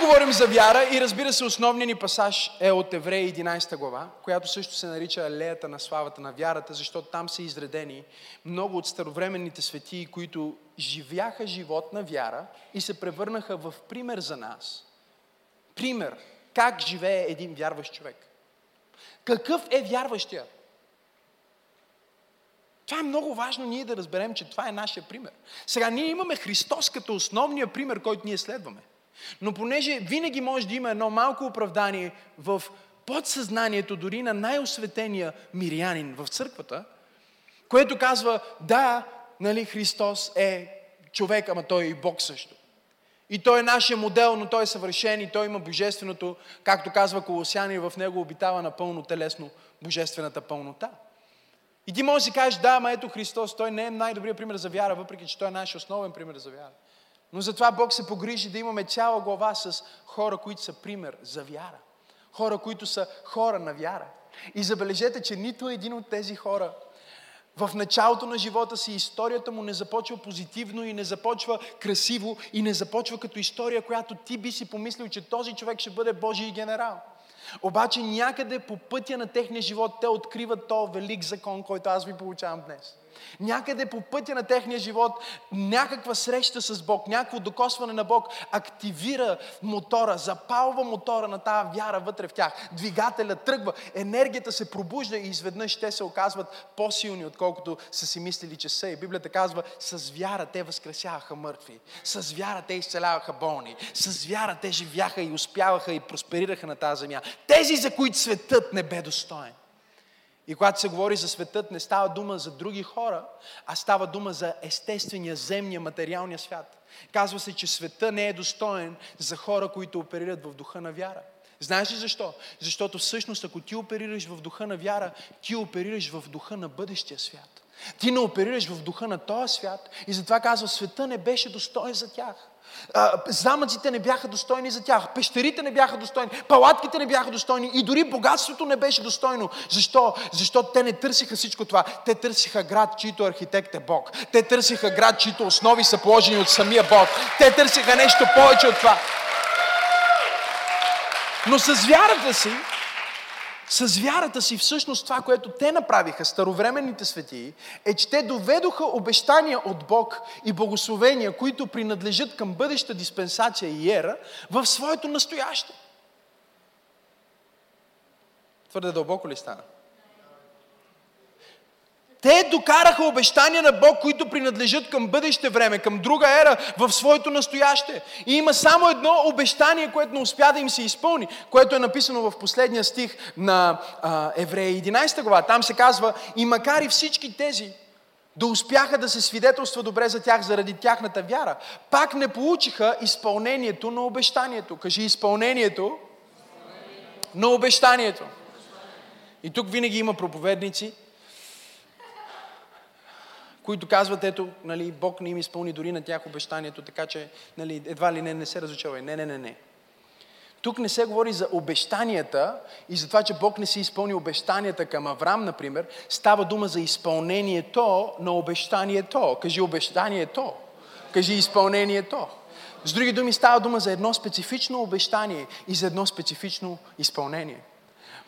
говорим за вяра и разбира се, основният ни пасаж е от Евреи 11 глава, която също се нарича Алеята на славата на вярата, защото там са изредени много от старовременните светии, които живяха живот на вяра и се превърнаха в пример за нас. Пример как живее един вярващ човек. Какъв е вярващия? Това е много важно ние да разберем, че това е нашия пример. Сега ние имаме Христос като основния пример, който ние следваме. Но понеже винаги може да има едно малко оправдание в подсъзнанието дори на най-осветения мирянин в църквата, което казва, да, нали, Христос е човек, ама той е и Бог също. И той е нашия модел, но той е съвършен и той има божественото, както казва Колосяни, в него обитава напълно телесно божествената пълнота. И ти можеш да си кажеш, да, ама ето Христос, той не е най-добрият пример за вяра, въпреки че той е нашия основен пример за вяра. Но затова Бог се погрижи да имаме цяла глава с хора, които са пример за вяра. Хора, които са хора на вяра. И забележете, че нито един от тези хора в началото на живота си историята му не започва позитивно и не започва красиво и не започва като история, която ти би си помислил, че този човек ще бъде Божий генерал. Обаче някъде по пътя на техния живот те откриват този велик закон, който аз ви получавам днес. Някъде по пътя на техния живот, някаква среща с Бог, някакво докосване на Бог активира мотора, запалва мотора на тази вяра вътре в тях. Двигателя тръгва, енергията се пробужда и изведнъж те се оказват по-силни, отколкото са си мислили, че са. И Библията казва, с вяра те възкресяваха мъртви, с вяра те изцеляваха болни, с вяра те живяха и успяваха и просперираха на тази земя. Тези, за които светът не бе достоен. И когато се говори за светът, не става дума за други хора, а става дума за естествения, земния, материалния свят. Казва се, че света не е достоен за хора, които оперират в духа на вяра. Знаеш ли защо? Защото всъщност, ако ти оперираш в духа на вяра, ти оперираш в духа на бъдещия свят. Ти не оперираш в духа на този свят и затова казва, света не беше достоен за тях замъците не бяха достойни за тях, пещерите не бяха достойни, палатките не бяха достойни и дори богатството не беше достойно. Защо? Защото те не търсиха всичко това. Те търсиха град, чийто архитект е Бог. Те търсиха град, чието основи са положени от самия Бог. Те търсиха нещо повече от това. Но с вярата си, с вярата си всъщност това, което те направиха, старовременните светии, е, че те доведоха обещания от Бог и благословения, които принадлежат към бъдеща диспенсация и ера, в своето настояще. Твърде дълбоко ли стана? Те докараха обещания на Бог, които принадлежат към бъдеще време, към друга ера, в своето настояще. И има само едно обещание, което не успя да им се изпълни, което е написано в последния стих на а, Еврея 11 глава. Там се казва, и макар и всички тези да успяха да се свидетелства добре за тях заради тяхната вяра, пак не получиха изпълнението на обещанието. Кажи изпълнението на обещанието. И тук винаги има проповедници, които казват, ето, нали, Бог не им изпълни дори на тях обещанието, така че нали, едва ли не, не се разучавай. Не, не, не, не. Тук не се говори за обещанията и за това, че Бог не си изпълни обещанията към Авраам, например. Става дума за изпълнението на обещанието. Кажи обещанието. Кажи изпълнението. С други думи, става дума за едно специфично обещание и за едно специфично изпълнение.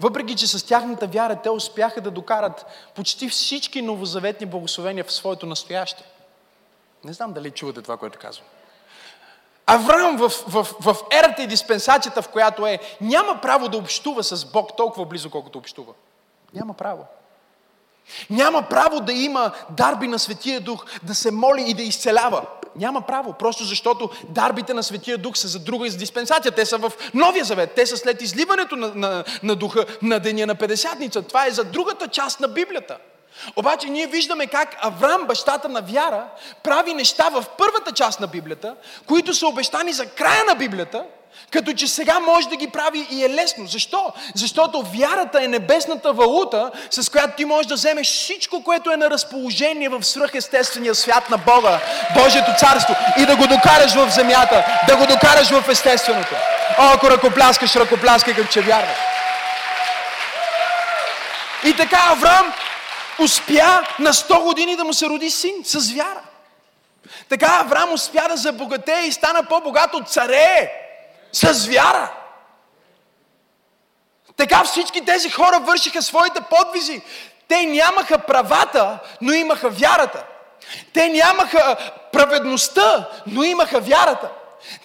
Въпреки, че с тяхната вяра те успяха да докарат почти всички новозаветни благословения в своето настояще. Не знам дали чувате това, което казвам. Авраам в, в, в ерата и диспенсацията, в която е, няма право да общува с Бог толкова близо, колкото общува. Няма право. Няма право да има дарби на Светия Дух, да се моли и да изцелява. Няма право, просто защото дарбите на Светия Дух са за друга из диспенсация. Те са в Новия Завет. Те са след изливането на, на, на Духа на деня на Педесятница. Това е за другата част на Библията. Обаче ние виждаме как Авраам, бащата на вяра, прави неща в първата част на Библията, които са обещани за края на Библията – като че сега може да ги прави и е лесно. Защо? Защото вярата е небесната валута, с която ти можеш да вземеш всичко, което е на разположение в свръхестествения свят на Бога, Божието царство, и да го докараш в земята, да го докараш в естественото. О, ако ръкопляскаш, ръкопляскай, като че вярваш. И така Авраам успя на 100 години да му се роди син с вяра. Така Авраам успя да забогатее и стана по-богат от царе С вяра. Така всички тези хора вършиха своите подвизи. Те нямаха правата, но имаха вярата. Те нямаха праведността, но имаха вярата.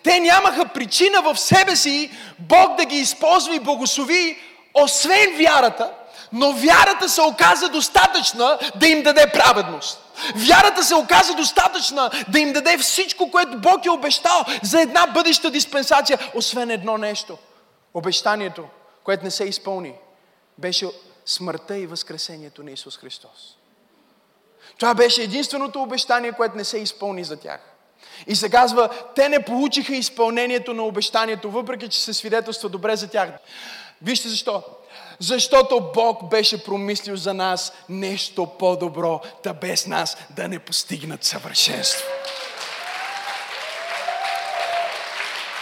Те нямаха причина в себе си Бог да ги използва и благослови, освен вярата, но вярата се оказа достатъчна да им даде праведност. Вярата се оказа достатъчна да им даде всичко, което Бог е обещал за една бъдеща диспенсация, освен едно нещо. Обещанието, което не се изпълни, беше смъртта и възкресението на Исус Христос. Това беше единственото обещание, което не се изпълни за тях. И се казва, те не получиха изпълнението на обещанието, въпреки че се свидетелства добре за тях. Вижте защо. Защото Бог беше промислил за нас нещо по-добро, да без нас да не постигнат съвършенство.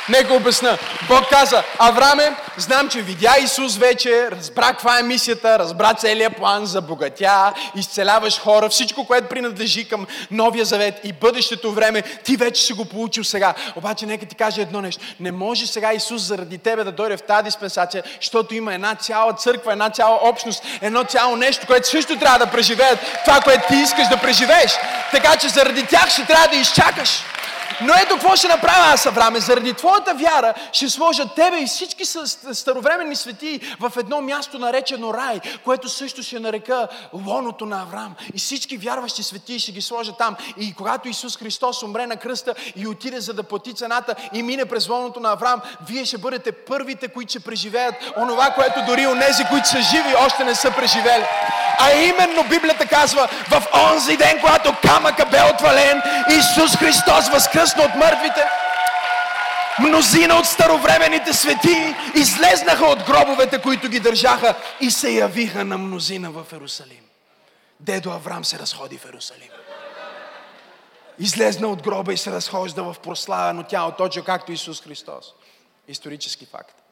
Нека обясна. Бог каза, Авраме, знам, че видя Исус вече, разбра каква е мисията, разбра целият план за богатя, изцеляваш хора, всичко, което принадлежи към Новия Завет и бъдещето време, ти вече си го получил сега. Обаче нека ти кажа едно нещо. Не може сега Исус заради тебе да дойде в тази диспенсация, защото има една цяла църква, една цяла общност, едно цяло нещо, което също трябва да преживеят това, което ти искаш да преживееш. Така че заради тях ще трябва да изчакаш. Но ето какво ще направя аз, Авраме. Заради твоята вяра ще сложа тебе и всички старовременни свети в едно място наречено рай, което също ще нарека лоното на Авраам. И всички вярващи свети ще ги сложа там. И когато Исус Христос умре на кръста и отиде за да плати цената и мине през лоното на Авраам, вие ще бъдете първите, които ще преживеят онова, което дори онези, които са живи, още не са преживели. А именно Библията казва, в онзи ден, когато камъка бе отвален, Исус Христос възкръсна от мъртвите. Мнозина от старовременните свети излезнаха от гробовете, които ги държаха и се явиха на мнозина в Ерусалим. Дедо Авраам се разходи в Ерусалим. Излезна от гроба и се разхожда в прославено тяло, точно както Исус Христос. Исторически факт.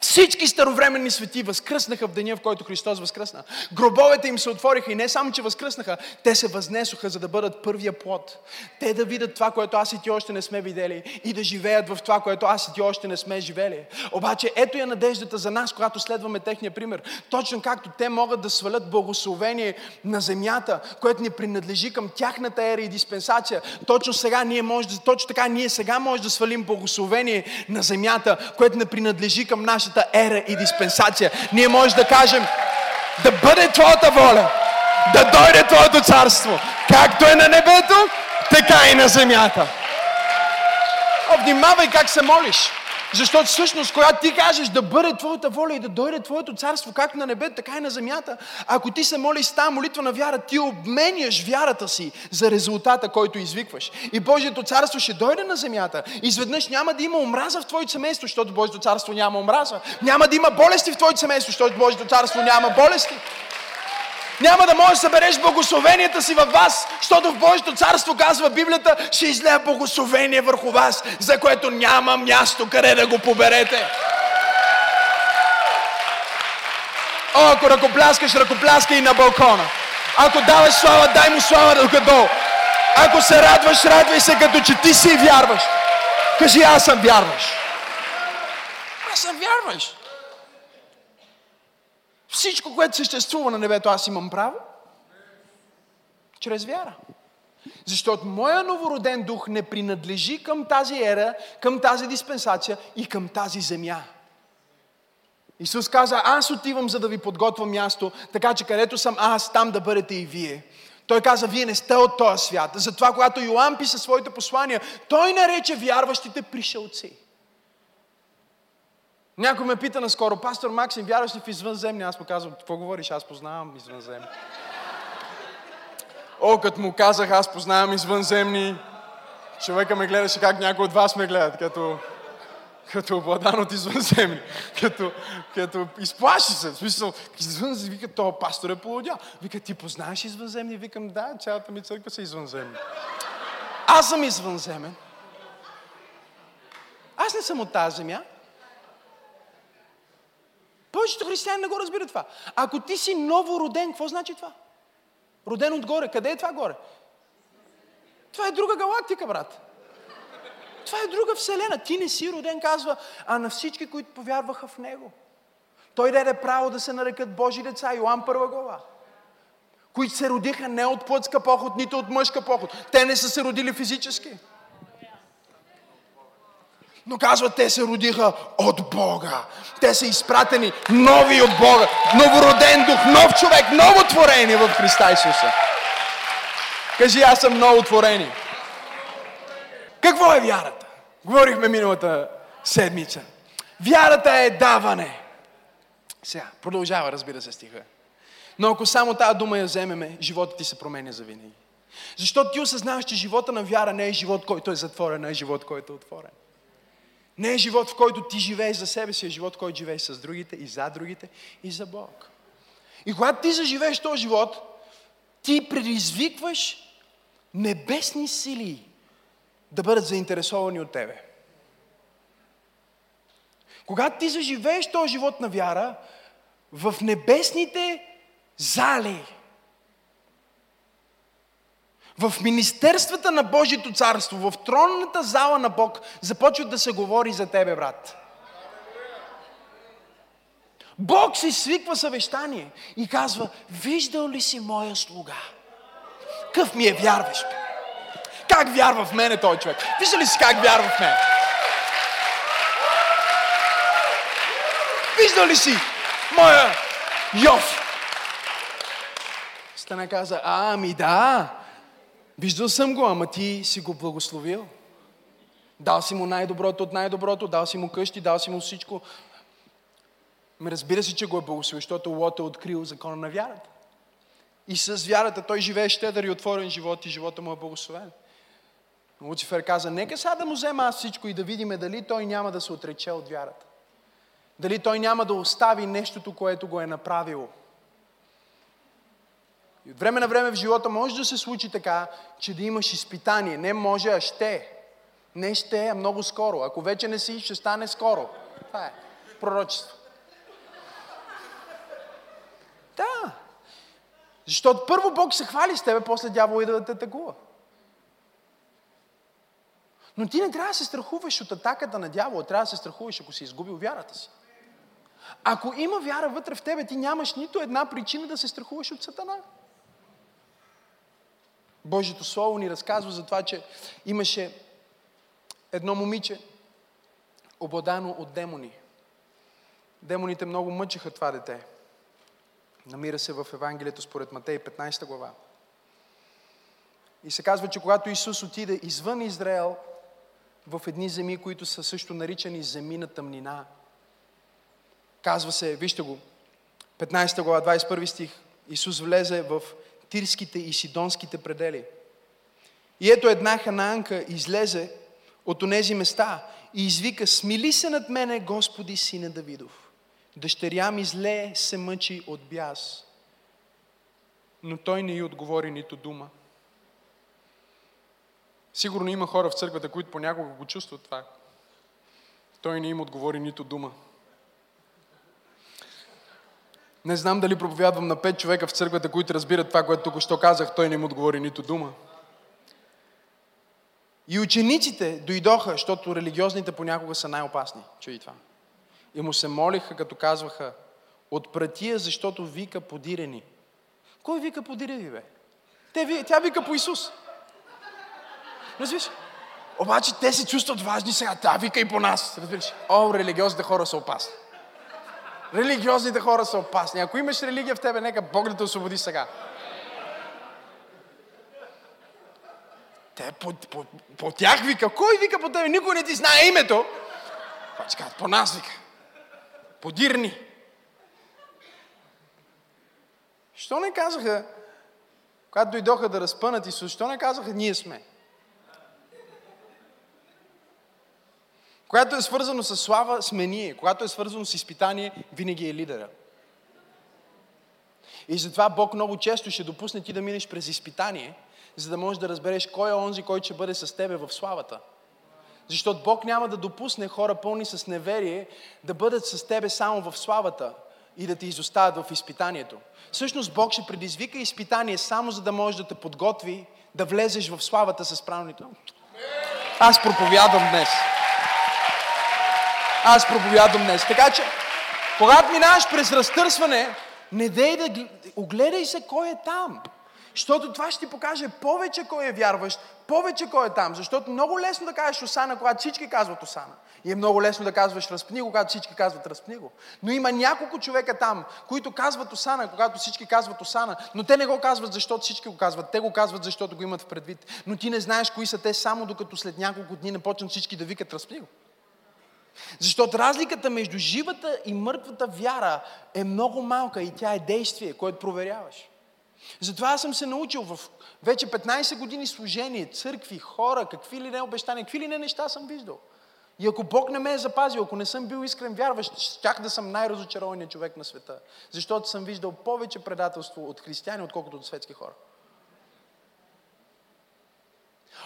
Всички старовременни свети възкръснаха в деня, в който Христос възкръсна. Гробовете им се отвориха и не само, че възкръснаха, те се възнесоха, за да бъдат първия плод. Те да видят това, което аз и ти още не сме видели и да живеят в това, което аз и ти още не сме живели. Обаче ето е надеждата за нас, когато следваме техния пример. Точно както те могат да свалят благословение на земята, което ни принадлежи към тяхната ера и диспенсация. Точно сега ние може, точно така ние сега може да свалим благословение на земята, което не принадлежи към нашата ера и диспенсация. Ние може да кажем, да бъде Твоята воля, да дойде Твоето царство, както е на небето, така и на земята. О, внимавай как се молиш. Защото всъщност, когато ти кажеш да бъде Твоята воля и да дойде Твоето царство, както на небето, така и на земята, ако ти се молиш с тази молитва на вяра, ти обменяш вярата си за резултата, който извикваш. И Божието царство ще дойде на земята. Изведнъж няма да има омраза в Твоето семейство, защото Божието царство няма омраза. Няма да има болести в Твоето семейство, защото Божието царство няма болести. Няма да можеш да събереш благословенията си във вас, защото в Божието царство, казва Библията, ще излея благословение върху вас, за което няма място къде да го поберете. О, ако ръкопляскаш, ръкопляскай и на балкона. Ако даваш слава, дай му слава докато. Ако се радваш, радвай се като че ти си вярваш. Кажи, аз съм вярваш. Аз съм вярваш. Всичко, което съществува на небето, аз имам право. Чрез вяра. Защото моя новороден дух не принадлежи към тази ера, към тази диспенсация и към тази земя. Исус каза, аз отивам за да ви подготвям място, така че където съм аз, там да бъдете и вие. Той каза, вие не сте от този свят. Затова, когато Йоанн писа своите послания, той нарече вярващите пришелци. Някой ме пита наскоро, пастор Максим, вярваш ли в извънземни? Аз му казвам, какво говориш, аз познавам извънземни. О, като му казах, аз познавам извънземни, човека ме гледаше как някой от вас ме гледат, като, като обладан от извънземни. Като, като изплаши се. В смисъл, извънземни, вика, то пастор е полудя. Вика, ти познаваш извънземни? Викам, да, цялата ми църква са извънземни. Аз съм извънземен. Аз не съм от тази земя. Повечето християни не го разбират това. Ако ти си ново роден, какво значи това? Роден отгоре. Къде е това горе? Това е друга галактика, брат. това е друга вселена. Ти не си роден, казва, а на всички, които повярваха в Него. Той даде право да се нарекат Божи деца, Йоан първа глава. Които се родиха не от плътска поход, нито от мъжка поход. Те не са се родили физически. Но казват, те се родиха от Бога. Те са изпратени нови от Бога. Новороден дух, нов човек, ново творение в Христа Исуса. Кажи, аз съм ново творение. Какво е вярата? Говорихме миналата седмица. Вярата е даване. Сега, продължава, разбира се, стиха. Но ако само тази дума я вземеме, живота ти се променя за винаги. Защото ти осъзнаваш, че живота на вяра не е живот, който е затворен, а е живот, който е отворен. Не е живот, в който ти живееш за себе си, е живот, в който живееш с другите и за другите и за Бог. И когато ти заживееш този живот, ти предизвикваш небесни сили да бъдат заинтересовани от тебе. Когато ти заживееш този живот на вяра, в небесните зали, в министерствата на Божието царство, в тронната зала на Бог, започват да се говори за тебе, брат. Бог си свиква съвещание и казва, виждал ли си моя слуга? Къв ми е вярваш? Как вярва в мене той човек? Вижда ли си как вярва в мен? Вижда ли си моя Йов? Стана каза, ами да, виждал съм го, ама ти си го благословил. Дал си му най-доброто от най-доброто, дал си му къщи, дал си му всичко. Ме разбира се, че го е благословил, защото Лот е открил закона на вярата. И с вярата той живее щедър и отворен живот и живота му е благословен. Луцифер каза, нека сега да му взема аз всичко и да видиме дали той няма да се отрече от вярата. Дали той няма да остави нещото, което го е направило. От време на време в живота може да се случи така, че да имаш изпитание. Не може, а ще. Не ще, а много скоро. Ако вече не си, ще стане скоро. Това е пророчество. Да. Защото първо Бог се хвали с тебе, после дявол идва да те атакува. Но ти не трябва да се страхуваш от атаката на дявола, трябва да се страхуваш, ако си изгубил вярата си. Ако има вяра вътре в тебе, ти нямаш нито една причина да се страхуваш от Сатана. Божието Слово ни разказва за това, че имаше едно момиче, обладано от демони. Демоните много мъчеха това дете. Намира се в Евангелието според Матей 15 глава. И се казва, че когато Исус отиде извън Израел, в едни земи, които са също наричани земи на тъмнина. Казва се, вижте го, 15 глава, 21 стих, Исус влезе в тирските и сидонските предели. И ето една ханаанка излезе от онези места и извика, смили се над мене, Господи, сине Давидов. Дъщеря ми зле се мъчи от бяс. Но той не й отговори нито дума. Сигурно има хора в църквата, които понякога го чувстват това. Той не им отговори нито дума. Не знам дали проповядвам на пет човека в църквата, които разбират това, което тук що казах, той не им отговори нито дума. И учениците дойдоха, защото религиозните понякога са най-опасни. Чуй това. И му се молиха, като казваха, отпратия, защото вика подирени. Кой вика подирени, бе? Те, тя вика по Исус. Разбираш? Обаче те се чувстват важни сега. Та вика и по нас. Разбираш? О, религиозните хора са опасни. Религиозните хора са опасни. Ако имаш религия в тебе, нека Бог да те освободи сега. Те по, по, по тях вика. Кой вика по тебе? Никой не ти знае името. Обаче казват, по нас вика. Подирни. Що не казаха, когато дойдоха да разпънат Исус, що не казаха, ние сме? Когато е свързано с слава, сме ние. Когато е свързано с изпитание, винаги е лидера. И затова Бог много често ще допусне ти да минеш през изпитание, за да можеш да разбереш кой е онзи, който ще бъде с тебе в славата. Защото Бог няма да допусне хора пълни с неверие да бъдат с тебе само в славата и да те изоставят в изпитанието. Всъщност Бог ще предизвика изпитание само за да може да те подготви да влезеш в славата с правилното. Аз проповядвам днес. Аз проповядвам днес. Така че, когато минаваш през разтърсване, не дей да... Огледай се кой е там. Защото това ще ти покаже повече кой е вярващ, повече кой е там. Защото много лесно да кажеш Осана, когато всички казват Осана. И е много лесно да казваш разпни го, когато всички казват разпни го. Но има няколко човека там, които казват Осана, когато всички казват Осана, но те не го казват, защото всички го казват. Те го казват, защото го имат в предвид. Но ти не знаеш кои са те, само докато след няколко дни не почнат всички да викат разпни го. Защото разликата между живата и мъртвата вяра е много малка и тя е действие, което проверяваш. Затова аз съм се научил в вече 15 години служение, църкви, хора, какви ли не обещания, какви ли не неща съм виждал. И ако Бог не ме е запазил, ако не съм бил искрен вярващ, щях да съм най-разочарованият човек на света. Защото съм виждал повече предателство от християни, отколкото от светски хора.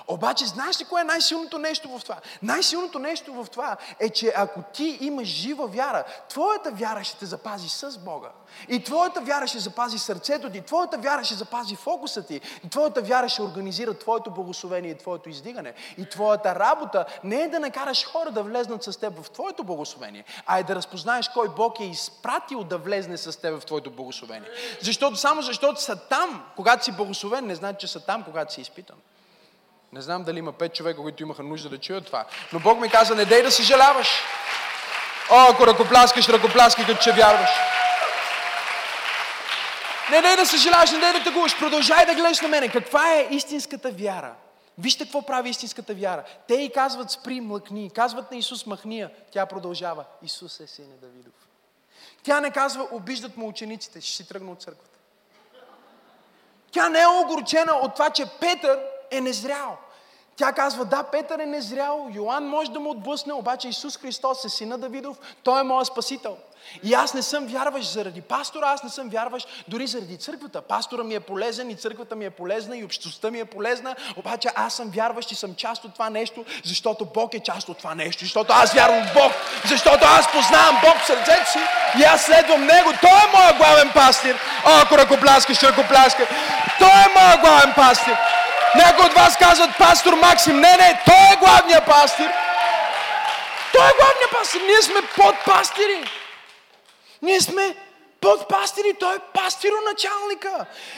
Обаче, знаеш ли кое е най-силното нещо в това? Най-силното нещо в това е, че ако ти имаш жива вяра, твоята вяра ще те запази с Бога. И твоята вяра ще запази сърцето ти, твоята вяра ще запази фокуса ти, и твоята вяра ще организира твоето благословение и твоето издигане. И твоята работа не е да накараш хора да влезнат с теб в твоето благословение, а е да разпознаеш кой Бог е изпратил да влезне с теб в твоето благословение. Защото само защото са там, когато си благословен, не значи, че са там, когато си изпитан. Не знам дали има пет човека, които имаха нужда да чуят това. Но Бог ми каза, не дей да съжаляваш. О, ако ръкопляскаш, ръкопляскай, като че вярваш. Не дей да съжаляваш, не дей да тъгуваш. Продължай да гледаш на мене. Каква е истинската вяра? Вижте какво прави истинската вяра. Те и казват спри, млъкни. Казват на Исус махния. Тя продължава. Исус е сине Давидов. Тя не казва обиждат му учениците. Ще си тръгна от църквата. Тя не е огорчена от това, че Петър е незрял. Тя казва, да, Петър е незрял, Йоанн може да му отблъсне, обаче Исус Христос е сина Давидов, Той е моят спасител. И аз не съм вярващ заради пастора, аз не съм вярващ дори заради църквата. Пастора ми е полезен и църквата ми е полезна и общността ми е полезна, обаче аз съм вярващ и съм част от това нещо, защото Бог е част от това нещо, защото аз вярвам в Бог, защото аз познавам Бог в сърцето си и аз следвам Него. Той е моят главен пастир. О, ако ръкопляскаш, ръкопляскай. Той е моят главен пастир. Някои от вас казват пастор Максим. Не, не, той е главният пастир. Той е главният пастир. Ние сме подпастири. Ние сме подпастири, той е пастироначалника.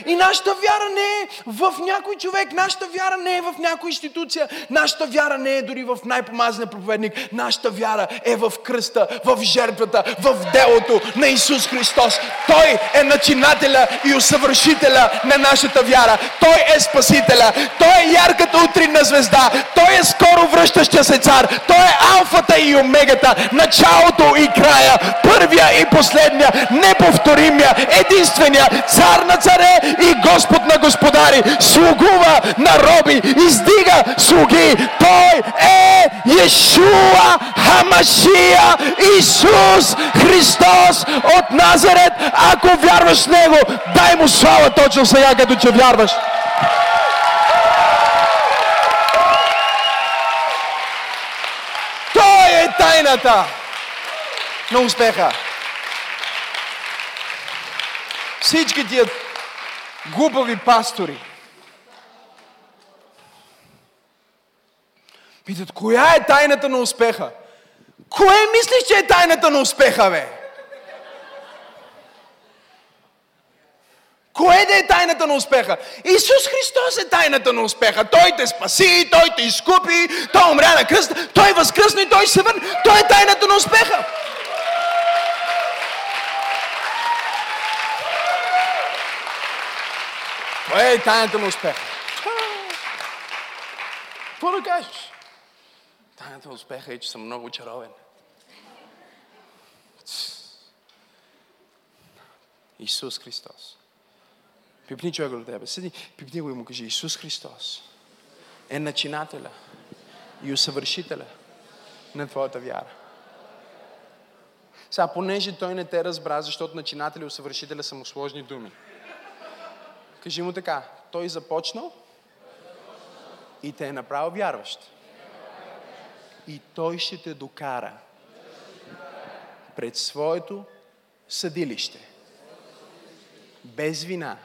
И нашата вяра не е в някой човек, нашата вяра не е в някоя институция, нашата вяра не е дори в най-помазания проповедник, нашата вяра е в кръста, в жертвата, в делото на Исус Христос. Той е начинателя и усъвършителя на нашата вяра. Той е спасителя. Той е ярката утринна звезда. Той е скоро връщащия се цар. Той е алфата и омегата, началото и края, първия и последния, неповторимия, единствения цар на царе и Господ на господари, слугува на роби, издига слуги. Той е Иешуа Хамашия, Исус Христос от Назарет. Ако вярваш в Него, дай му слава точно сега, като че вярваш. Той е тайната на успеха. Всички тия глупави пастори питат, коя е тайната на успеха? Кое мислиш, че е тайната на успеха, бе? Кое да е тайната на успеха? Исус Христос е тайната на успеха. Той те спаси, Той те изкупи, Той умря на кръста, Той възкръсна и Той се върна. Той е тайната на успеха. Кое е тайната на успеха? Какво да кажеш? Тайната на успеха е, че съм много чаровен. Исус Христос. Пипни човека до тебе. Седи, пипни го и му кажи, Исус Христос е начинателя и усъвършителя на твоята вяра. Сега, понеже той не те разбра, защото начинателя и усъвършителя са му сложни думи. Кажи му така, той започнал и те е направил вярващ. И той ще те докара пред своето съдилище. Без вина.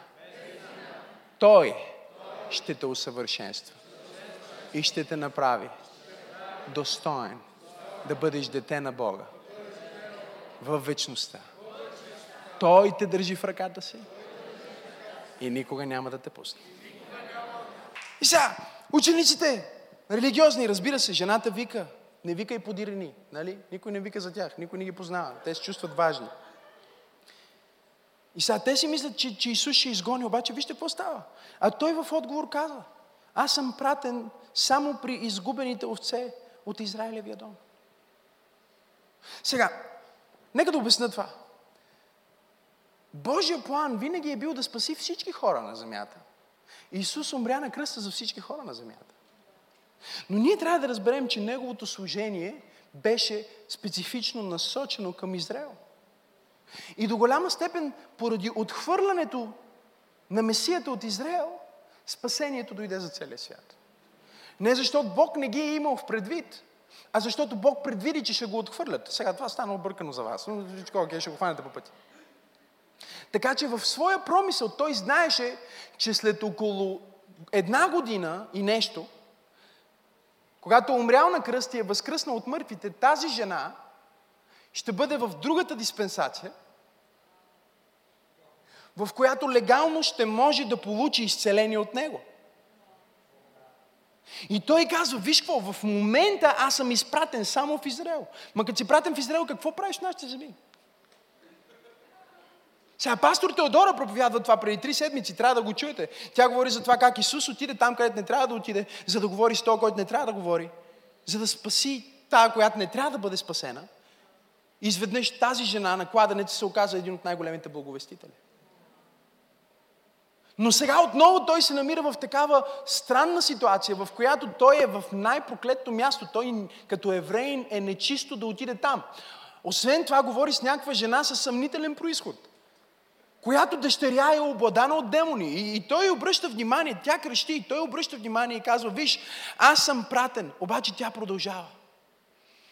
Той ще те усъвършенства. И ще те направи достоен да бъдеш дете на Бога в вечността. Той те държи в ръката си и никога няма да те пусне. И сега, учениците, религиозни, разбира се, жената вика, не вика и подирени, нали? Никой не вика за тях, никой не ги познава. Те се чувстват важни. И сега те си мислят, че, че Исус ще изгони, обаче вижте какво става. А той в отговор казва, аз съм пратен само при изгубените овце от Израилевия дом. Сега, нека да обясня това. Божия план винаги е бил да спаси всички хора на земята. Исус умря на кръста за всички хора на земята. Но ние трябва да разберем, че неговото служение беше специфично насочено към Израел. И до голяма степен, поради отхвърлянето на Месията от Израел, спасението дойде за целия свят. Не защото Бог не ги е имал в предвид, а защото Бог предвиди, че ще го отхвърлят. Сега това стана объркано за вас, но всичко окей, ще го хванете по пъти. Така че в своя промисъл той знаеше, че след около една година и нещо, когато е умрял на кръст и е възкръснал от мъртвите, тази жена ще бъде в другата диспенсация, в която легално ще може да получи изцеление от него. И той казва, виж какво, в момента аз съм изпратен само в Израел. Ма като си пратен в Израел, какво правиш в нашите земи? Сега пастор Теодора проповядва това преди три седмици, трябва да го чуете. Тя говори за това как Исус отиде там, където не трябва да отиде, за да говори с този, който не трябва да говори, за да спаси тая, която не трябва да бъде спасена. Изведнъж тази жена на кладенец се оказа един от най-големите благовестители. Но сега отново той се намира в такава странна ситуация, в която той е в най-проклетто място. Той като евреин е нечисто да отиде там. Освен това говори с някаква жена със съмнителен происход, която дъщеря е обладана от демони. И, и той обръща внимание, тя крещи, и той обръща внимание и казва, виж, аз съм пратен, обаче тя продължава.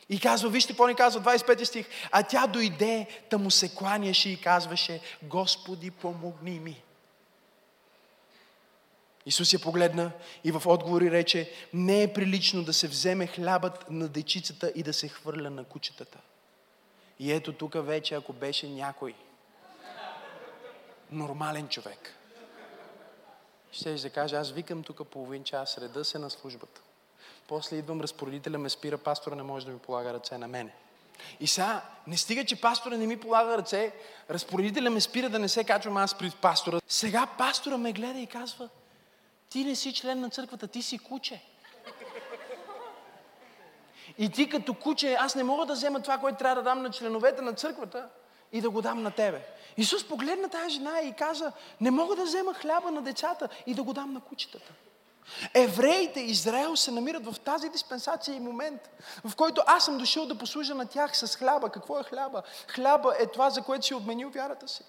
И казва, вижте какво ни казва 25 стих, а тя дойде, да му се кланяше и казваше, Господи, помогни ми. Исус я погледна и в отговори рече, не е прилично да се вземе хлябът на дечицата и да се хвърля на кучетата. И ето тук вече, ако беше някой нормален човек, ще да каже, аз викам тук половин час, реда се на службата. После идвам, разпоредителя ме спира, пастора не може да ми полага ръце на мене. И сега, не стига, че пастора не ми полага ръце, разпоредителя ме спира да не се качвам аз пред пастора. Сега пастора ме гледа и казва, ти не си член на църквата, ти си куче. И ти като куче, аз не мога да взема това, което трябва да дам на членовете на църквата и да го дам на тебе. Исус погледна тази жена и каза, не мога да взема хляба на децата и да го дам на кучетата. Евреите, Израел се намират в тази диспенсация и момент, в който аз съм дошъл да послужа на тях с хляба. Какво е хляба? Хляба е това, за което си отменил вярата си.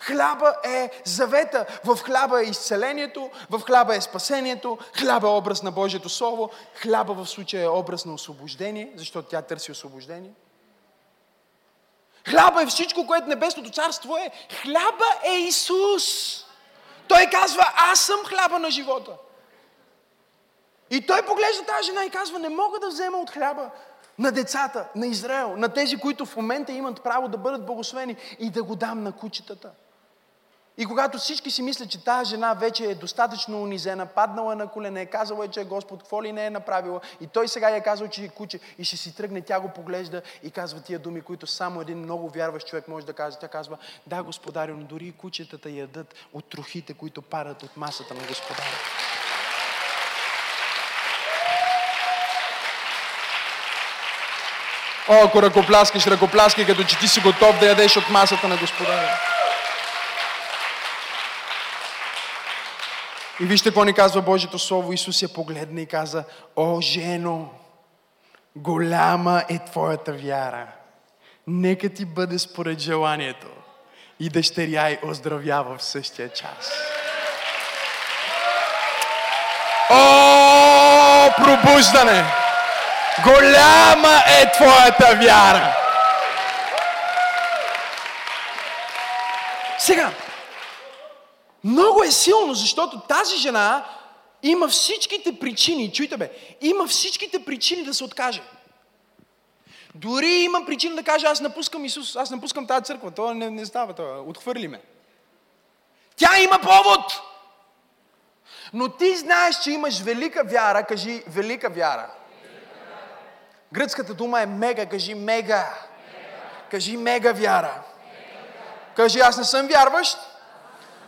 Хляба е завета. В хляба е изцелението, в хляба е спасението, хляба е образ на Божието Слово, хляба в случая е образ на освобождение, защото тя търси освобождение. Хляба е всичко, което небесното царство е. Хляба е Исус. Той казва, аз съм хляба на живота. И той поглежда тази жена и казва, не мога да взема от хляба на децата, на Израел, на тези, които в момента имат право да бъдат благословени и да го дам на кучетата. И когато всички си мислят, че тази жена вече е достатъчно унизена, паднала на колене, казала е, че е Господ, какво ли не е направила, и той сега я е казал, че е куче, и ще си тръгне, тя го поглежда и казва тия думи, които само един много вярващ човек може да каже. Тя казва, да, Господарю, но дори и кучетата ядат от трохите, които падат от масата на Господаря. О, ако ръкопляскаш, ръкопляскай, като че ти си готов да ядеш от масата на Господа. И вижте какво ни казва Божието Слово. Исус я погледна и каза, О, жено, голяма е твоята вяра. Нека ти бъде според желанието. И дъщеря й оздравява в същия час. О, пробуждане! Голяма е твоята вяра. Сега, много е силно, защото тази жена има всичките причини, чуйте бе, има всичките причини да се откаже. Дори има причина да каже, аз напускам Исус, аз напускам тази църква, това не, не става, това, отхвърли ме. Тя има повод! Но ти знаеш, че имаш велика вяра, кажи велика вяра. Гръцката дума е мега, кажи мега. Кажи мега вяра. Кажи, аз не съм вярващ,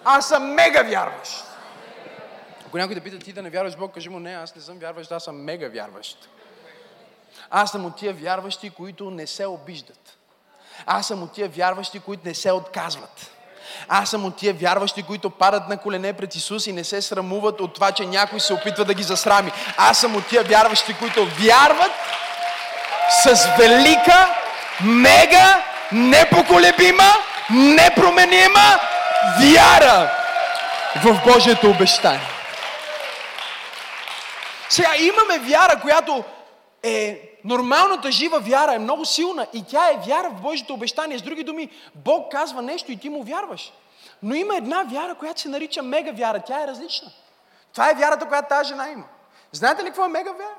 аз съм мега вярващ. Ако някой да пита ти да не вярваш Бог, кажи му, не, аз не съм вярващ, аз съм мега вярващ. Аз съм от тия вярващи, които не се обиждат. Аз съм от тия вярващи, които не се отказват. Аз съм от тия вярващи, които падат на колене пред Исус и не се срамуват от това, че някой се опитва да ги засрами. Аз съм от тия вярващи, които вярват с велика, мега, непоколебима, непроменима вяра в Божието обещание. Сега имаме вяра, която е нормалната жива вяра е много силна и тя е вяра в Божието обещание. С други думи, Бог казва нещо и ти му вярваш. Но има една вяра, която се нарича мега вяра. Тя е различна. Това е вярата, която тази жена има. Знаете ли какво е мега вяра?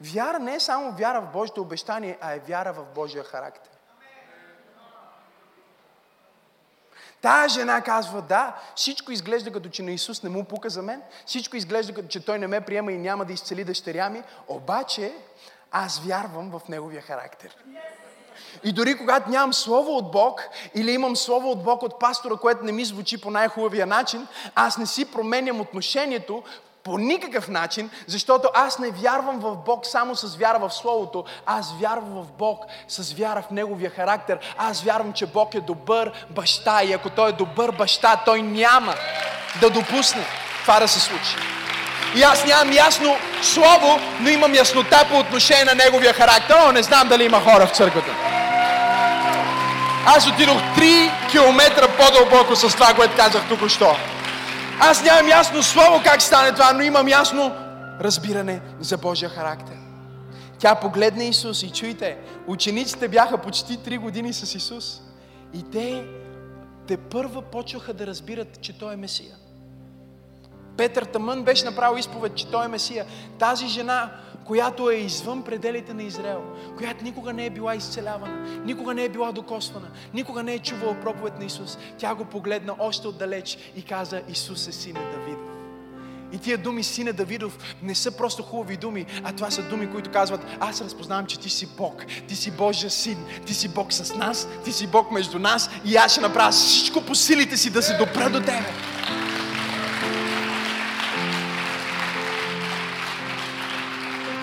Вяра не е само вяра в Божието обещание, а е вяра в Божия характер. Тая жена казва, да, всичко изглежда като че на Исус не му пука за мен, всичко изглежда като че Той не ме приема и няма да изцели дъщеря ми, обаче аз вярвам в Неговия характер. И дори когато нямам слово от Бог или имам слово от Бог от пастора, което не ми звучи по най-хубавия начин, аз не си променям отношението по никакъв начин, защото аз не вярвам в Бог само с вяра в Словото. Аз вярвам в Бог с вяра в Неговия характер. Аз вярвам, че Бог е добър баща и ако Той е добър баща, Той няма да допусне това да се случи. И аз нямам ясно слово, но имам яснота по отношение на неговия характер. О, не знам дали има хора в църквата. Аз отидох 3 км по-дълбоко с това, което казах тук що. Аз нямам ясно слово как стане това, но имам ясно разбиране за Божия характер. Тя погледна Исус и чуйте, учениците бяха почти 3 години с Исус. И те, те първа почваха да разбират, че Той е Месия. Петър Тамън беше направил изповед, че той е Месия. Тази жена, която е извън пределите на Израел, която никога не е била изцелявана, никога не е била докосвана, никога не е чувала проповед на Исус, тя го погледна още отдалеч и каза, Исус е сине Давидов. И тия думи, сине Давидов, не са просто хубави думи, а това са думи, които казват, аз разпознавам, че ти си Бог, ти си Божия син, ти си Бог с нас, ти си Бог между нас и аз ще направя всичко по силите си да се допра до тебе.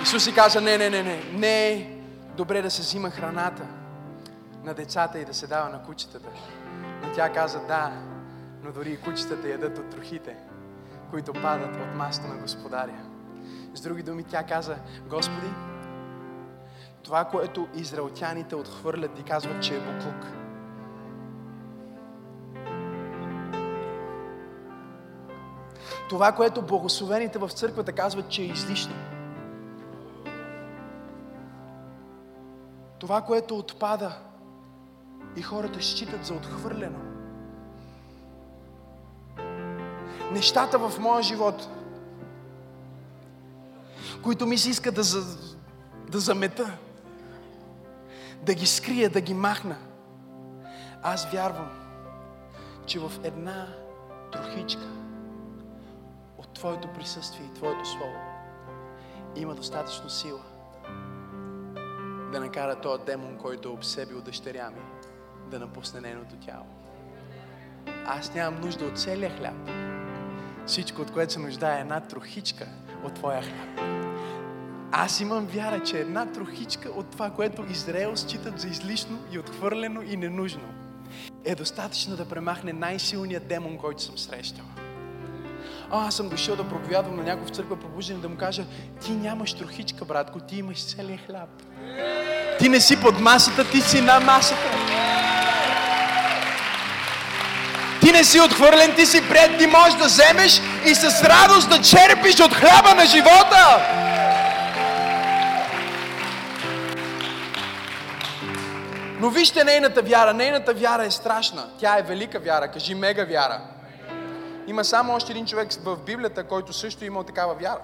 Исус си каза, не, не, не, не, не е добре да се взима храната на децата и да се дава на кучетата. Но тя каза, да, но дори и кучетата ядат от трохите, които падат от маста на господаря. С други думи, тя каза, Господи, това, което израелтяните отхвърлят и казват, че е буклук. Това, което благословените в църквата казват, че е излишно. Това, което отпада и хората считат за отхвърлено. Нещата в моя живот, които ми се иска да, за, да замета, да ги скрия, да ги махна. Аз вярвам, че в една трохичка от Твоето присъствие и Твоето Слово има достатъчно сила да накара този демон, който е обсебил дъщеря ми, да напусне нейното тяло. Аз нямам нужда от целия хляб. Всичко, от което се нуждае, е една трохичка от Твоя хляб. Аз имам вяра, че една трохичка от това, което Израел считат за излишно и отхвърлено и ненужно, е достатъчно да премахне най-силният демон, който съм срещал. А, аз съм дошъл да проповядвам на някой в църква пробуждане да му кажа, ти нямаш трохичка, братко, ти имаш целия хляб. Ти не си под масата, ти си на масата. Ти не си отхвърлен, ти си пред, ти можеш да вземеш и с радост да черпиш от хляба на живота. Но вижте нейната вяра. Нейната вяра е страшна. Тя е велика вяра. Кажи мега вяра. има само още един човек в Библията, който също е имал такава вяра.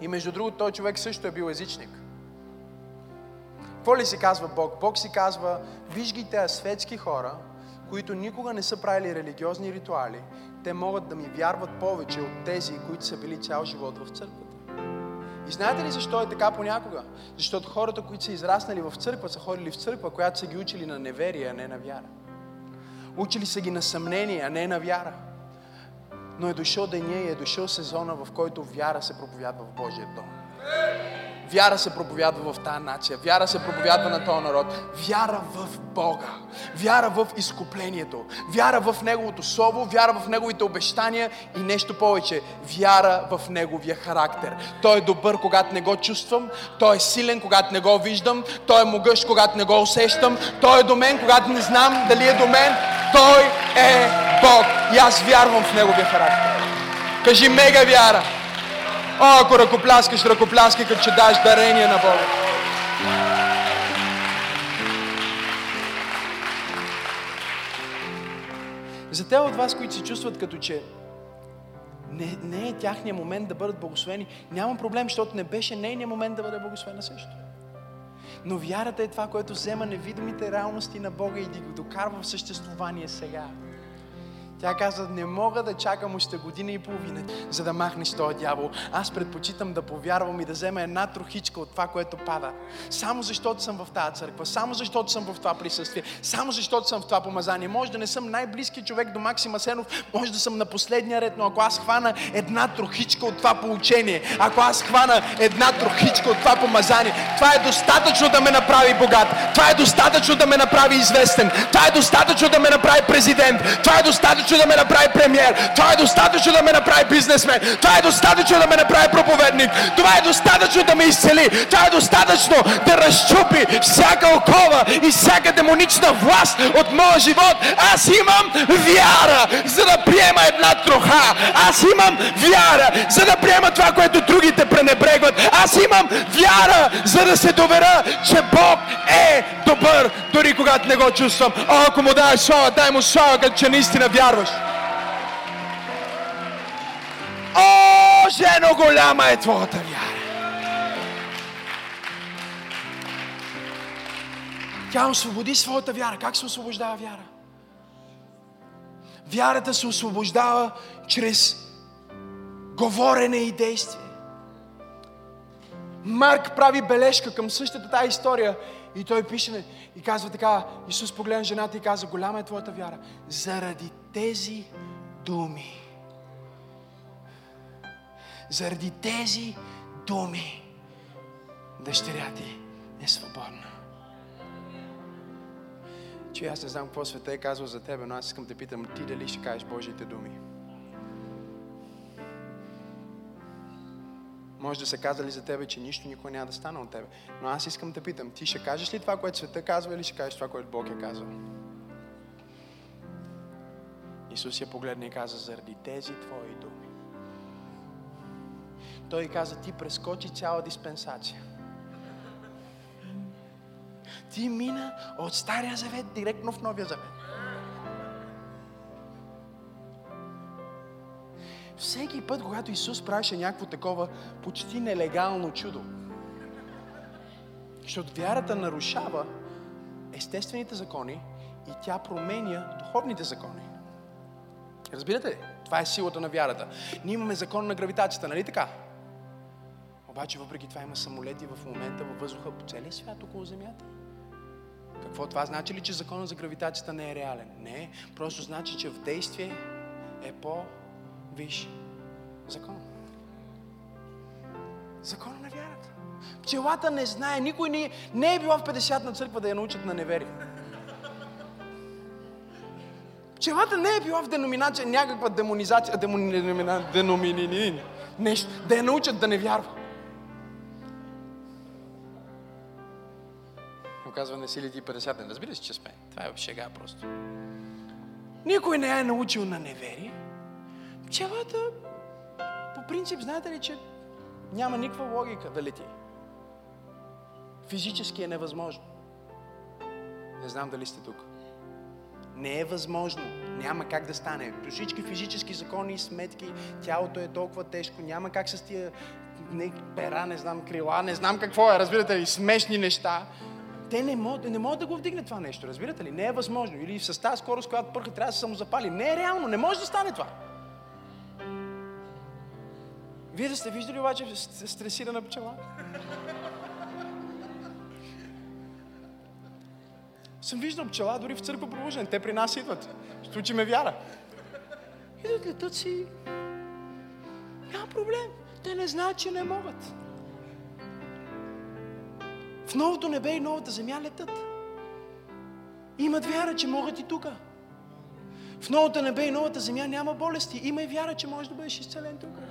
И между другото, той човек също е бил езичник. Какво ли си казва Бог? Бог си казва, виж ги тези светски хора, които никога не са правили религиозни ритуали, те могат да ми вярват повече от тези, които са били цял живот в църквата. И знаете ли защо е така понякога? Защото хората, които са израснали в църква, са ходили в църква, която са ги учили на неверие, а не на вяра. Учили са ги на съмнение, а не на вяра. Но е дошъл деня и е дошъл сезона, в който вяра се проповядва в Божия дом. Вяра се проповядва в тази нация. Вяра се проповядва на този народ. Вяра в Бога. Вяра в изкуплението. Вяра в Неговото Слово. Вяра в Неговите обещания и нещо повече. Вяра в Неговия характер. Той е добър, когато не го чувствам. Той е силен, когато не го виждам. Той е могъщ, когато не го усещам. Той е до мен, когато не знам дали е до мен. Той е Бог. И аз вярвам в Неговия характер. Кажи мега вяра. О, ако ръкопляскаш, ръкопляскай, като че даш дарение на Бога. За те от вас, които се чувстват като че не, не е тяхния момент да бъдат благословени, няма проблем, защото не беше нейния момент да бъде благословена също. Но вярата е това, което взема невидимите реалности на Бога и ги докарва в съществувание сега. Тя каза, не мога да чакам още година и половина, за да махнеш този дявол. Аз предпочитам да повярвам и да взема една трохичка от това, което пада. Само защото съм в тази църква, само защото съм в това присъствие, само защото съм в това помазание. Може да не съм най-близки човек до Максима Сенов, може да съм на последния ред, но ако аз хвана една трохичка от това получение, ако аз хвана една трохичка от това помазание, това е достатъчно да ме направи богат. Това е достатъчно да ме направи известен. Това е достатъчно да ме направи президент. Това е достатъчно достатъчно да ме направи премьер. Това е достатъчно да ме направи бизнесмен. Това е достатъчно да ме направи проповедник. Това е достатъчно да ме изцели. Това е достатъчно да разчупи всяка окова и всяка демонична власт от моя живот. Аз имам вяра, за да приема една троха. Аз имам вяра, за да приема това, което другите пренебрегват. Аз имам вяра, за да се доверя, че Бог е добър, дори когато не го чувствам. О, ако му дай слава, дай му слава, като че наистина вярваш. О, жено, голяма е твоята вяра. Тя освободи своята вяра. Как се освобождава вяра? Вярата се освобождава чрез говорене и действие. Марк прави бележка към същата тази история и той пише и казва така, Исус погледна жената и каза, голяма е твоята вяра. Заради тези думи. Заради тези думи дъщеря ти е свободна. Че аз не знам какво света е казал за тебе, но аз искам да питам, ти дали ще кажеш Божиите думи? Може да са казали за тебе, че нищо никога няма да стане от тебе. Но аз искам да питам, ти ще кажеш ли това, което света казва, или ще кажеш това, което Бог е казал? Исус я погледна и каза, заради тези твои думи. Той каза, ти прескочи цяла диспенсация. Ти мина от Стария завет директно в Новия завет. Всеки път, когато Исус правеше някакво такова почти нелегално чудо, защото вярата нарушава естествените закони и тя променя духовните закони. Разбирате ли? Това е силата на вярата. Ние имаме закон на гравитацията, нали така? Обаче въпреки това има самолети в момента във въздуха по целия свят около Земята. Какво това значи ли, че законът за гравитацията не е реален? Не, просто значи, че в действие е по-виш закон. Закон на вярата. Пчелата не знае, никой не, не е била в 50 на църква да я научат на невери. Пчелата не е била в деноминация, някаква демонизация, демони, деномини, нещо, да я научат да не вярва. Казва, не си ли ти 50 не разбира се, че сме. Това е шега просто. Никой не е научил на невери. Пчелата, по принцип, знаете ли, че няма никаква логика да лети. Физически е невъзможно. Не знам дали сте тук Не е възможно. Няма как да стане. При всички физически закони и сметки, тялото е толкова тежко. Няма как с тия не, пера, не знам, крила, не знам какво е, разбирате ли, смешни неща. Те не могат, не могат да го вдигнат това нещо, разбирате ли? Не е възможно. Или с тази скорост, която пърха, трябва да се самозапали. Не е реално, не може да стане това. Вие да сте виждали обаче стресирана пчела? Съм виждал пчела дори в църква пробуждане. Те при нас идват. Ще учиме вяра. Идват, летат си. Няма проблем. Те не знаят, че не могат. В новото небе и новата земя летат. Имат вяра, че могат и тук. В новото небе и новата земя няма болести. Има и вяра, че можеш да бъдеш изцелен тук.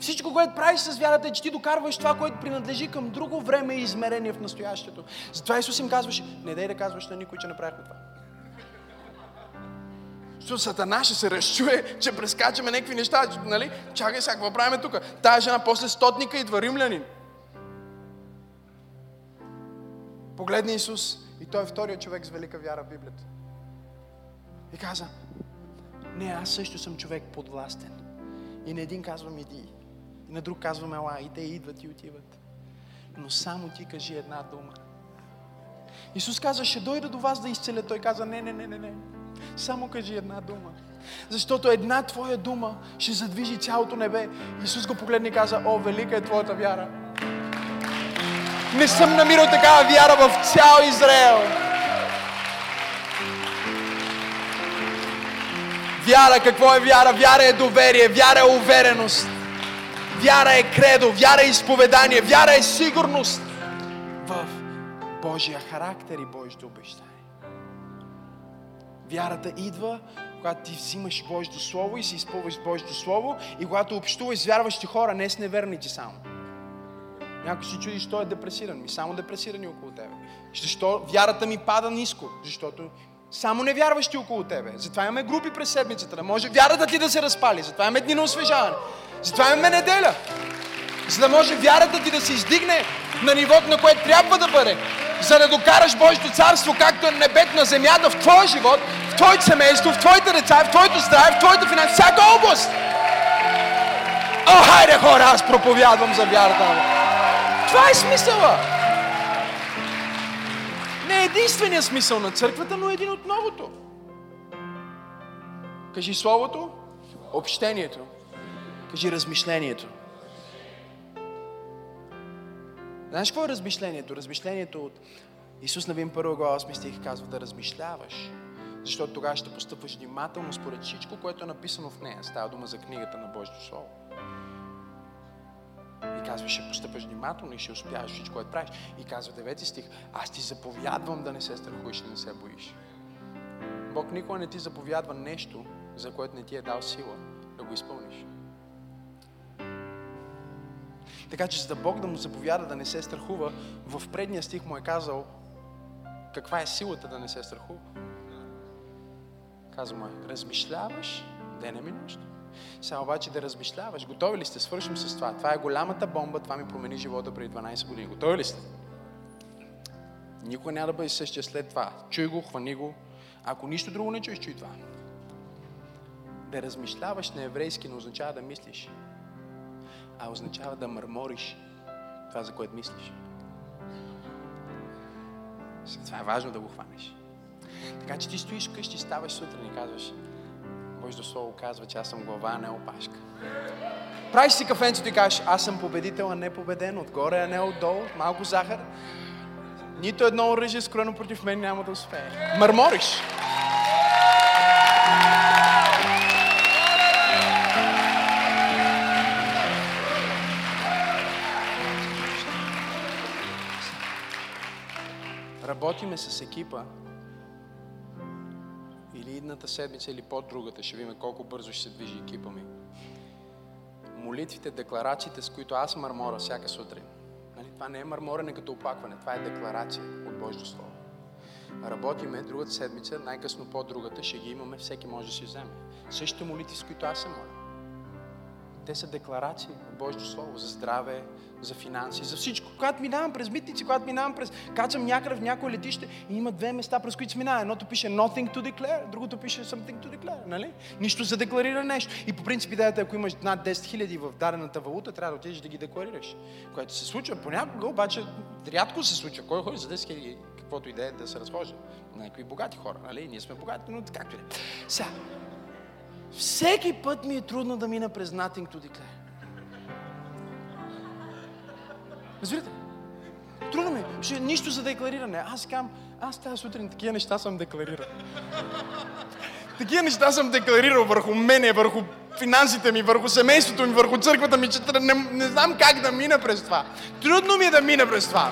Всичко, което правиш с вярата е, че ти докарваш това, което принадлежи към друго време и измерение в настоящето. Затова Исус им казваше, не дай да казваш на никой, че направихме това. Защото Сатана ще се разчуе, че прескачаме някакви неща. Нали? Чакай сега, какво правим тук? Тая жена после стотника идва римлянин. Погледни Исус и той е втория човек с велика вяра в Библията. И каза, не, аз също съм човек подвластен. И на един казвам иди. На друг казвам ела. И те идват и отиват. Но само ти кажи една дума. Исус каза, ще дойда до вас да изцеля. Той каза, не, не, не, не, не. Само кажи една дума. Защото една твоя дума ще задвижи цялото небе. Исус го погледна и каза, о, велика е твоята вяра. Не съм намирал такава вяра в цял Израел. Вяра, какво е вяра? Вяра е доверие, вяра е увереност. Вяра е кредо, вяра е изповедание, вяра е сигурност в Божия характер и Божието обещание. Вярата идва, когато ти взимаш Божието Слово и се изпълваш Божието Слово и когато общуваш с вярващи хора, не с неверните само. Някой си чуди, защо е депресиран. Ми само депресирани около тебе. Защо вярата ми пада ниско? Защото само невярващи около тебе. Затова имаме групи през седмицата. Да може вярата ти да се разпали. Затова имаме дни на освежаване. Затова имаме неделя. За да може вярата ти да се издигне на нивото, на което трябва да бъде. За да докараш Божието царство, както е небет на земята в твоя живот, в твоето семейство, в твоите деца, в твоето здраве, в твоята финанси, всяка област. О, хайде хора, аз проповядвам за вярата. Това е смисъла. Не е единствения смисъл на църквата, но е един от новото. Кажи Словото, общението. Кажи размишлението. Знаеш какво е размишлението? Размишлението от Исус Навин 1 глава 8 стих казва да размишляваш. Защото тогава ще постъпваш внимателно според всичко, което е написано в нея. Става дума за книгата на Божието Слово. И казва, ще постъпаш внимателно и ще успяваш всичко, което правиш. И казва 9 стих, аз ти заповядвам да не се страхуваш и не се боиш. Бог никога не ти заповядва нещо, за което не ти е дал сила да го изпълниш. Така че за Бог да му заповяда да не се страхува, в предния стих му е казал каква е силата да не се страхува. Казва му, е, размишляваш ден е минущо. Сега обаче да размишляваш. Готови ли сте? Свършим с това. Това е голямата бомба. Това ми промени живота преди 12 години. Готови ли сте? Никой няма да бъде същия след това. Чуй го, хвани го. Ако нищо друго не чуеш, чуй това. Да размишляваш на еврейски не означава да мислиш, а означава да мърмориш това, за което мислиш. Това е важно да го хванеш. Така че ти стоиш вкъщи, ставаш сутрин и казваш, Божието Слово казва, че аз съм глава, а не опашка. Правиш си кафенцето и кажеш, аз съм победител, а не победен, отгоре, а не отдолу, малко захар. Нито едно оръжие, скроено против мен, няма да успее. Мърмориш. Работиме с екипа, или идната седмица, или по-другата, ще видим колко бързо ще се движи екипа ми. Молитвите, декларациите, с които аз мърмора всяка сутрин. Нали? Това не е мърморене като оплакване, това е декларация от Божието Слово. Работиме другата седмица, най-късно по-другата, ще ги имаме, всеки може да си вземе. Същите молитви, с които аз се моля. Те са декларации от Божието Слово за здраве, за финанси, за всичко. Когато минавам през митници, когато минавам през... Качам някъде в някое летище и има две места, през които минава. Едното пише nothing to declare, другото пише something to declare, нали? Нищо за декларира нещо. И по принцип идеята, ако имаш над 10 000 в дадената валута, трябва да отидеш да ги декларираш. Което се случва понякога, обаче рядко се случва. Кой ходи за 10 000, каквото идея да се разхожда? Някои богати хора, нали? Ние сме богати, но както и да. е. Сега, всеки път ми е трудно да мина през nothing to declare. Разбирате? Трудно ми. е. Нищо за деклариране. Аз казвам, аз тази сутрин такива неща съм декларирал. такива неща съм декларирал върху мене, върху финансите ми, върху семейството ми, върху църквата ми, че не, не знам как да мина през това. Трудно ми е да мина през това.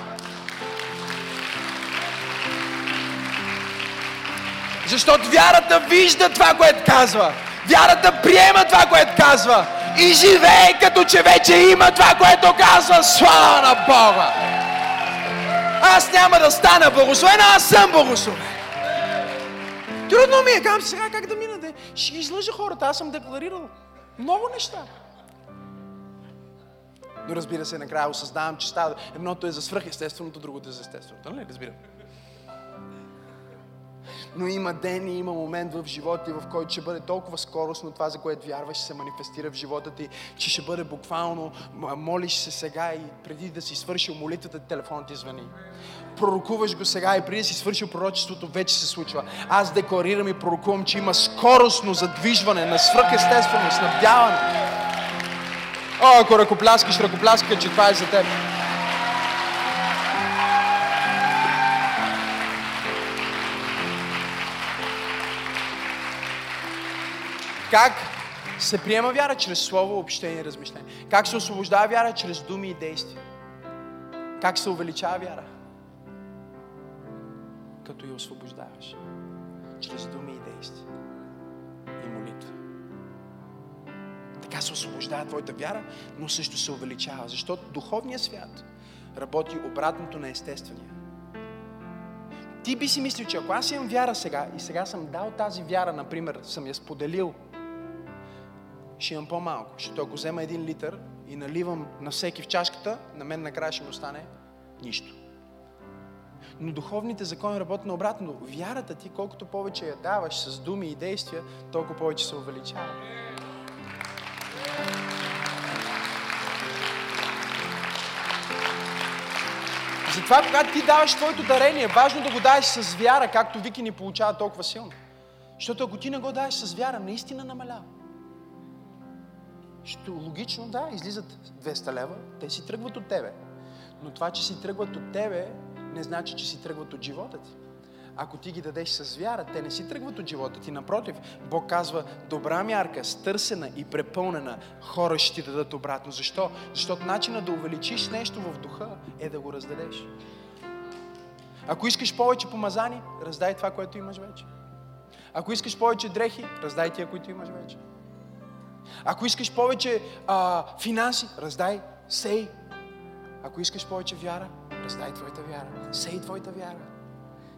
Защото вярата вижда това, което казва. Вярата приема това, което казва. И живее като че вече има това, което казва. Слава на Бога! Аз няма да стана благословен, аз съм благословен. Трудно ми е, казвам сега как да мина. Да... Ще излъжа хората, аз съм декларирал много неща. Но разбира се, накрая осъзнавам, че става. Едното е за свръхестественото, другото е за естественото. Нали? Разбирам. Но има ден и има момент в живота ти, в който ще бъде толкова скоростно това, за което вярваш, ще се манифестира в живота ти, че ще бъде буквално, молиш се сега и преди да си свършил молитвата, телефонът ти звъни. Пророкуваш го сега и преди да си свършил пророчеството, вече се случва. Аз декларирам и пророкувам, че има скоростно задвижване на свръхестествено снабдяване. О, ако ръкопляскаш, ръкопляскай, че това е за теб. Как се приема вяра? Чрез слово, общение и размишление. Как се освобождава вяра? Чрез думи и действия. Как се увеличава вяра? Като я освобождаваш. Чрез думи и действия. И молитва. Така се освобождава твоята вяра, но също се увеличава. Защото духовният свят работи обратното на естествения. Ти би си мислил, че ако аз имам вяра сега и сега съм дал тази вяра, например, съм я споделил, ще имам по-малко. Защото ако взема един литър и наливам на всеки в чашката, на мен накрая ще ми остане нищо. Но духовните закони работят на обратно. Вярата ти, колкото повече я даваш с думи и действия, толкова повече се увеличава. Затова, когато ти даваш твоето дарение, важно да го даваш с вяра, както Вики ни получава толкова силно. Защото ако ти не го даваш с вяра, наистина намалява. Ще логично, да, излизат 200 лева, те си тръгват от тебе. Но това, че си тръгват от тебе, не значи, че си тръгват от живота ти. Ако ти ги дадеш с вяра, те не си тръгват от живота ти. Напротив, Бог казва, добра мярка, стърсена и препълнена, хора ще ти дадат обратно. Защо? Защото начина да увеличиш нещо в духа е да го раздадеш. Ако искаш повече помазани, раздай това, което имаш вече. Ако искаш повече дрехи, раздай тия, които имаш вече. Ако искаш повече а, финанси, раздай, сей. Ако искаш повече вяра, раздай твоята вяра. Сей твоята вяра.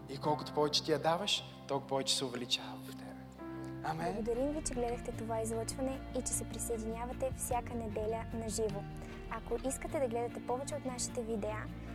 И колкото повече ти я даваш, толкова повече се увеличава в тебе. Амен. Благодарим ви, че гледахте това излъчване и че се присъединявате всяка неделя на живо. Ако искате да гледате повече от нашите видеа,